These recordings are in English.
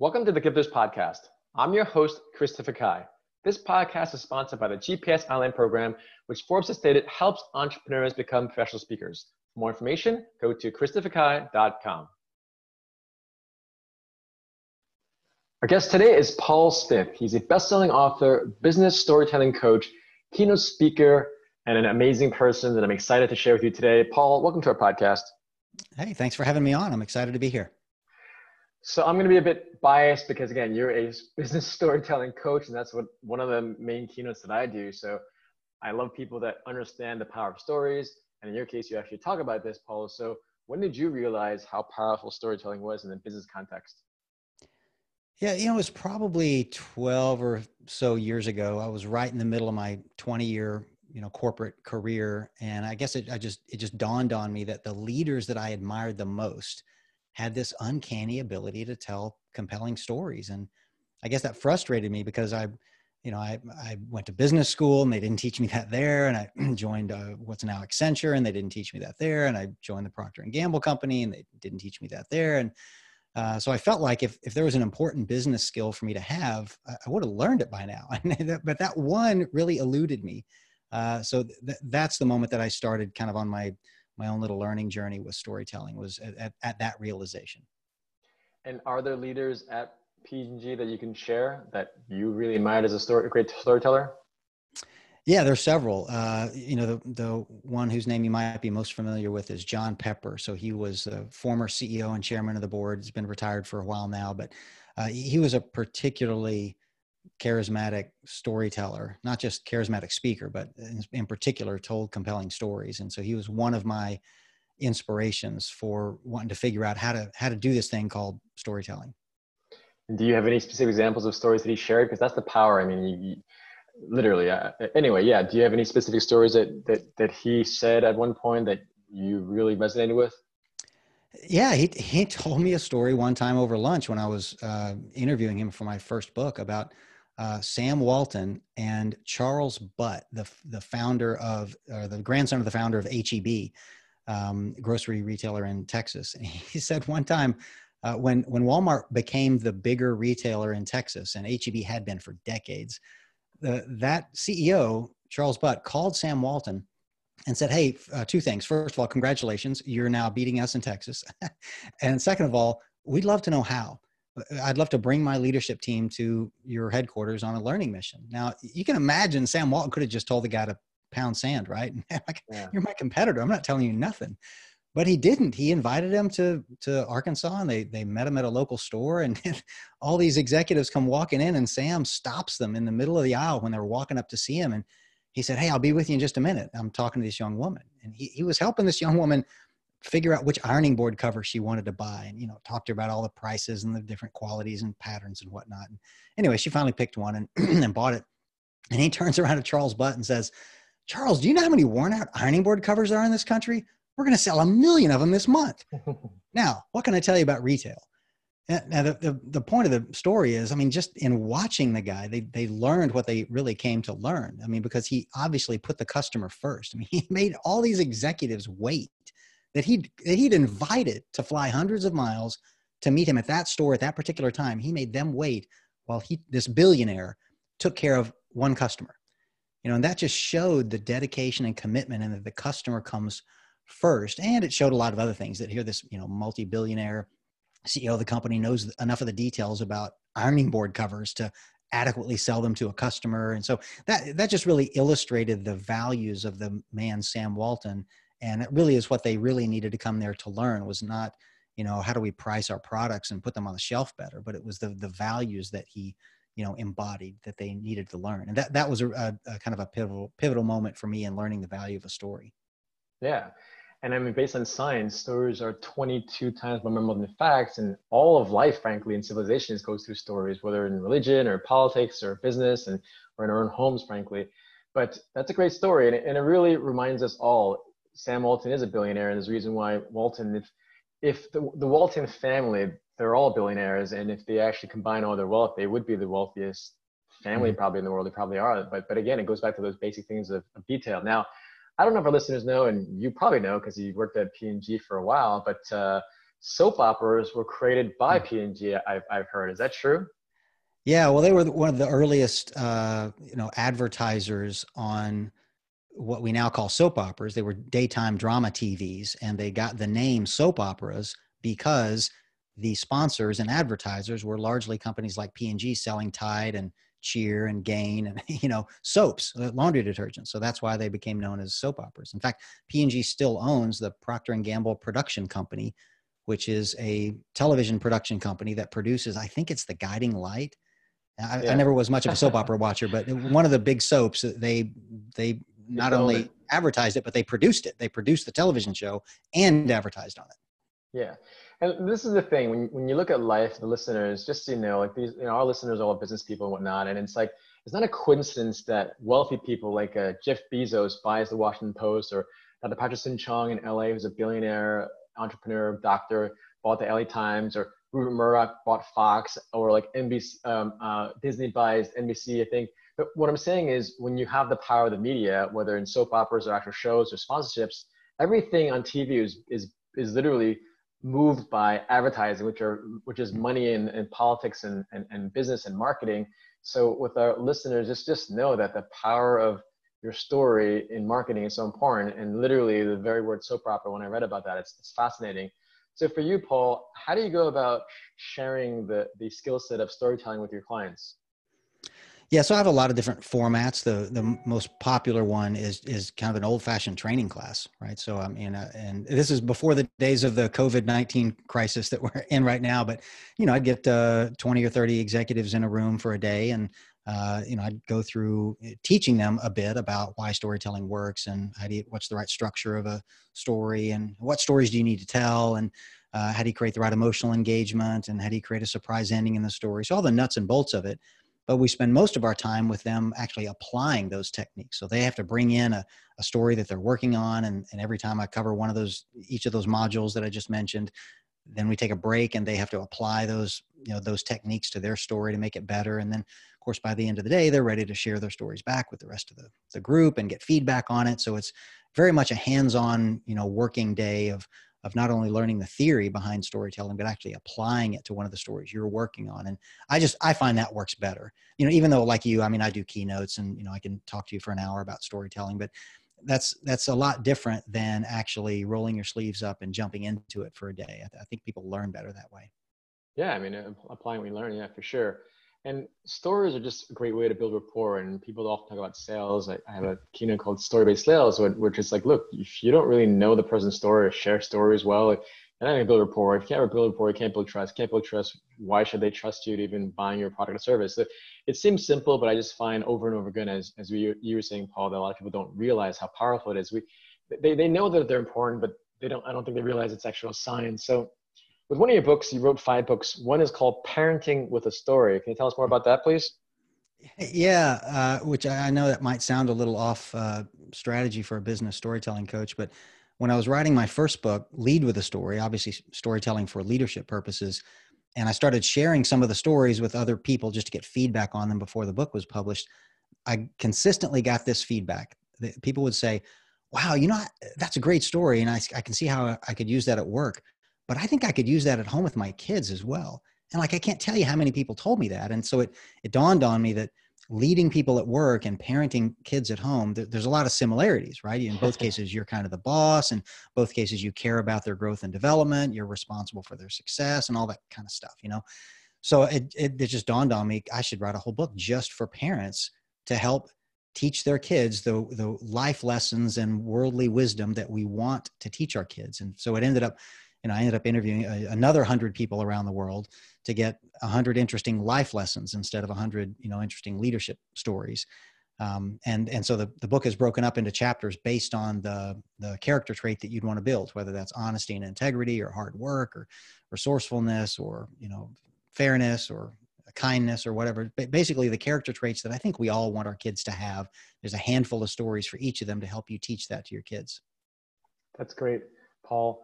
Welcome to the Gifters Podcast. I'm your host, Christopher Kai. This podcast is sponsored by the GPS Online Program, which Forbes has stated helps entrepreneurs become professional speakers. For more information, go to christopherkai.com. Our guest today is Paul Smith. He's a best-selling author, business storytelling coach, keynote speaker, and an amazing person that I'm excited to share with you today. Paul, welcome to our podcast. Hey, thanks for having me on. I'm excited to be here. So I'm going to be a bit biased because again, you're a business storytelling coach, and that's what one of the main keynotes that I do. So I love people that understand the power of stories, and in your case, you actually talk about this, Paul. So when did you realize how powerful storytelling was in the business context? Yeah, you know, it was probably 12 or so years ago. I was right in the middle of my 20 year, you know, corporate career. And I guess it, I just, it just dawned on me that the leaders that I admired the most had this uncanny ability to tell compelling stories. And I guess that frustrated me because I, you know, I, I went to business school and they didn't teach me that there. And I joined uh, what's now Accenture and they didn't teach me that there. And I joined the Procter and Gamble company and they didn't teach me that there. And uh, so I felt like if, if there was an important business skill for me to have, I, I would have learned it by now. but that one really eluded me. Uh, so th- that's the moment that I started kind of on my my own little learning journey with storytelling was at, at, at that realization. And are there leaders at P&G that you can share that you really admired as a story, great storyteller? Yeah, there's several. Uh, you know, the the one whose name you might be most familiar with is John Pepper. So he was a former CEO and chairman of the board. He's been retired for a while now, but uh, he was a particularly charismatic storyteller, not just charismatic speaker, but in, in, particular told compelling stories. And so he was one of my inspirations for wanting to figure out how to how to do this thing called storytelling. And do you have any specific examples of stories that he shared? Because that's the power. I mean, you, you, literally. Uh, anyway, yeah. Do you have any specific stories that that that he said at one point that you really resonated with? Yeah, he he told me a story one time over lunch when I was uh, interviewing him for my first book about uh, Sam Walton and Charles Butt, the the founder of or the grandson of the founder of HEB, um, grocery retailer in Texas. And he said one time uh, when when Walmart became the bigger retailer in Texas, and HEB had been for decades, the, that CEO Charles Butt called Sam Walton and said, "Hey, uh, two things. First of all, congratulations, you're now beating us in Texas, and second of all, we'd love to know how." I'd love to bring my leadership team to your headquarters on a learning mission. Now, you can imagine Sam Walton could have just told the guy to pound sand, right? like, yeah. You're my competitor. I'm not telling you nothing. But he didn't. He invited him to to Arkansas, and they they met him at a local store. And all these executives come walking in, and Sam stops them in the middle of the aisle when they're walking up to see him. And he said, "Hey, I'll be with you in just a minute. I'm talking to this young woman." And he he was helping this young woman figure out which ironing board cover she wanted to buy and you know talked to her about all the prices and the different qualities and patterns and whatnot. And anyway she finally picked one and, and bought it. And he turns around to charles butt and says charles do you know how many worn out ironing board covers there are in this country? We're going to sell a million of them this month. Now what can i tell you about retail? Eh, now the, the, the point of the story is i mean just in watching the guy they, they learned what they really came to learn. I mean because he obviously put the customer first. I mean he made all these executives wait that he'd, that he'd invited to fly hundreds of miles to meet him at that store at that particular time. He made them wait while he, this billionaire took care of one customer. You know, and that just showed the dedication and commitment and that the customer comes first. And it showed a lot of other things that here this, you know, multi-billionaire CEO of the company knows enough of the details about ironing board covers to adequately sell them to a customer. And so that that just really illustrated the values of the man Sam Walton and it really is what they really needed to come there to learn was not you know how do we price our products and put them on the shelf better but it was the the values that he you know embodied that they needed to learn and that that was a, a, a kind of a pivotal pivotal moment for me in learning the value of a story yeah and I mean, based on science, stories are 22 times more memorable than facts. And all of life, frankly, in civilizations goes through stories, whether in religion or politics or business and or in our own homes, frankly. But that's a great story. And it, and it really reminds us all Sam Walton is a billionaire, and there's a reason why Walton, if if the, the Walton family, they're all billionaires, and if they actually combine all their wealth, they would be the wealthiest family mm-hmm. probably in the world. They probably are. But but again, it goes back to those basic things of, of detail. Now, I don't know if our listeners know, and you probably know because you worked at P&G for a while, but uh, soap operas were created by hmm. P&G. I've, I've heard. Is that true? Yeah, well, they were one of the earliest, uh, you know, advertisers on what we now call soap operas. They were daytime drama TVs, and they got the name soap operas because the sponsors and advertisers were largely companies like P&G selling Tide and Cheer and Gain and you know soaps, uh, laundry detergents. So that's why they became known as soap operas. In fact, P&G still owns the Procter and Gamble production company, which is a television production company that produces. I think it's The Guiding Light I, yeah. I, never was much of a soap opera watcher, but one of the big soaps, they they not only it. advertised it, but they produced it. They produced the television show and advertised on it. Yeah, and this is the thing when when you look at life, the listeners, just so you know, like these, you know, our listeners are all business people and whatnot, and it's like it's not a coincidence that wealthy people like uh, Jeff Bezos buys the Washington Post or Dr. Patrick Soon-Shiong in LA, who's a billionaire entrepreneur, doctor, bought the LA Times, or Murdoch bought Fox, or like NBC, um, uh, Disney buys NBC, I think. But what I'm saying is, when you have the power of the media, whether in soap operas or actual shows or sponsorships, everything on TV is is is literally moved by advertising, which are which is money in, in politics and, and, and business and marketing. So with our listeners, just just know that the power of your story in marketing is so important. And literally the very word soap opera, when I read about that, it's, it's fascinating. So for you, Paul, how do you go about sharing the, the skill set of storytelling with your clients? Yeah, so I have a lot of different formats. The the most popular one is is kind of an old fashioned training class, right? So I mean, and this is before the days of the COVID nineteen crisis that we're in right now. But you know, I'd get uh, twenty or thirty executives in a room for a day, and uh, you know, I'd go through uh, teaching them a bit about why storytelling works and how do you, what's the right structure of a story and what stories do you need to tell and uh, how do you create the right emotional engagement and how do you create a surprise ending in the story. So all the nuts and bolts of it. But we spend most of our time with them actually applying those techniques. So they have to bring in a, a story that they're working on. And, and every time I cover one of those, each of those modules that I just mentioned, then we take a break and they have to apply those you know those techniques to their story to make it better and then of course by the end of the day they're ready to share their stories back with the rest of the, the group and get feedback on it so it's very much a hands-on you know working day of of not only learning the theory behind storytelling but actually applying it to one of the stories you're working on and i just i find that works better you know even though like you i mean i do keynotes and you know i can talk to you for an hour about storytelling but that's that's a lot different than actually rolling your sleeves up and jumping into it for a day. I, I think people learn better that way. Yeah, I mean, uh, applying what you learn, yeah, for sure. And stories are just a great way to build rapport. And people often talk about sales. I, I have a keynote called story-based sales, which is like, look, if you don't really know the person's story or share stories well, not going to build rapport. If you can't build rapport, you can't build trust. Can't build trust. Why should they trust you to even buying your product or service? So it seems simple, but I just find over and over again, as, as we, you were saying, Paul, that a lot of people don't realize how powerful it is. We, they, they know that they're important, but they don't, I don't think they realize it's actual science. So with one of your books, you wrote five books. One is called Parenting with a Story. Can you tell us more about that, please? Yeah, uh, which I know that might sound a little off uh, strategy for a business storytelling coach, but when I was writing my first book, Lead with a Story, obviously storytelling for leadership purposes, and I started sharing some of the stories with other people just to get feedback on them before the book was published, I consistently got this feedback. that People would say, Wow, you know, that's a great story. And I, I can see how I could use that at work, but I think I could use that at home with my kids as well. And like, I can't tell you how many people told me that. And so it, it dawned on me that leading people at work and parenting kids at home there's a lot of similarities right in both cases you're kind of the boss in both cases you care about their growth and development you're responsible for their success and all that kind of stuff you know so it, it, it just dawned on me i should write a whole book just for parents to help teach their kids the, the life lessons and worldly wisdom that we want to teach our kids and so it ended up and I ended up interviewing a, another hundred people around the world to get a hundred interesting life lessons instead of a hundred, you know, interesting leadership stories. Um, and and so the, the book is broken up into chapters based on the the character trait that you'd want to build, whether that's honesty and integrity, or hard work, or resourcefulness, or you know, fairness, or kindness, or whatever. Basically, the character traits that I think we all want our kids to have. There's a handful of stories for each of them to help you teach that to your kids. That's great, Paul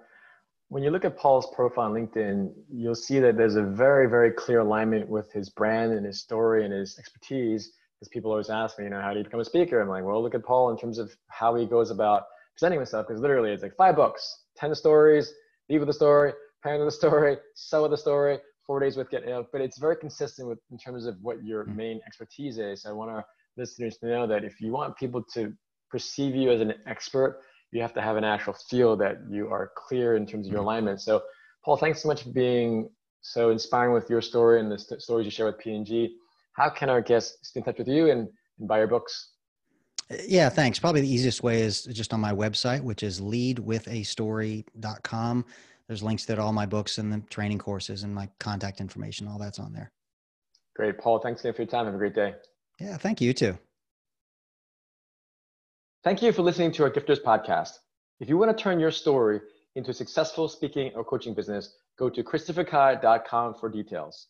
when you look at Paul's profile on LinkedIn, you'll see that there's a very, very clear alignment with his brand and his story and his expertise. Because people always ask me, you know, how do you become a speaker? I'm like, well, look at Paul in terms of how he goes about presenting himself. Because literally, it's like five books, ten stories, leave with a story, parent of the story, seller of the story, four days with get you know, but it's very consistent with in terms of what your mm-hmm. main expertise is. So I want our listeners to know that if you want people to perceive you as an expert, you have to have an actual feel that you are clear in terms of your mm-hmm. alignment. So Paul, thanks so much for being so inspiring with your story and the st- stories you share with P&G. How can our guests stay in touch with you and, and buy your books? Yeah, thanks. Probably the easiest way is just on my website, which is leadwithastory.com. There's links to all my books and the training courses and my contact information. All that's on there. Great. Paul, thanks again for your time. Have a great day. Yeah, thank you, you too. Thank you for listening to our Gifters podcast. If you want to turn your story into a successful speaking or coaching business, go to christopherkai.com for details.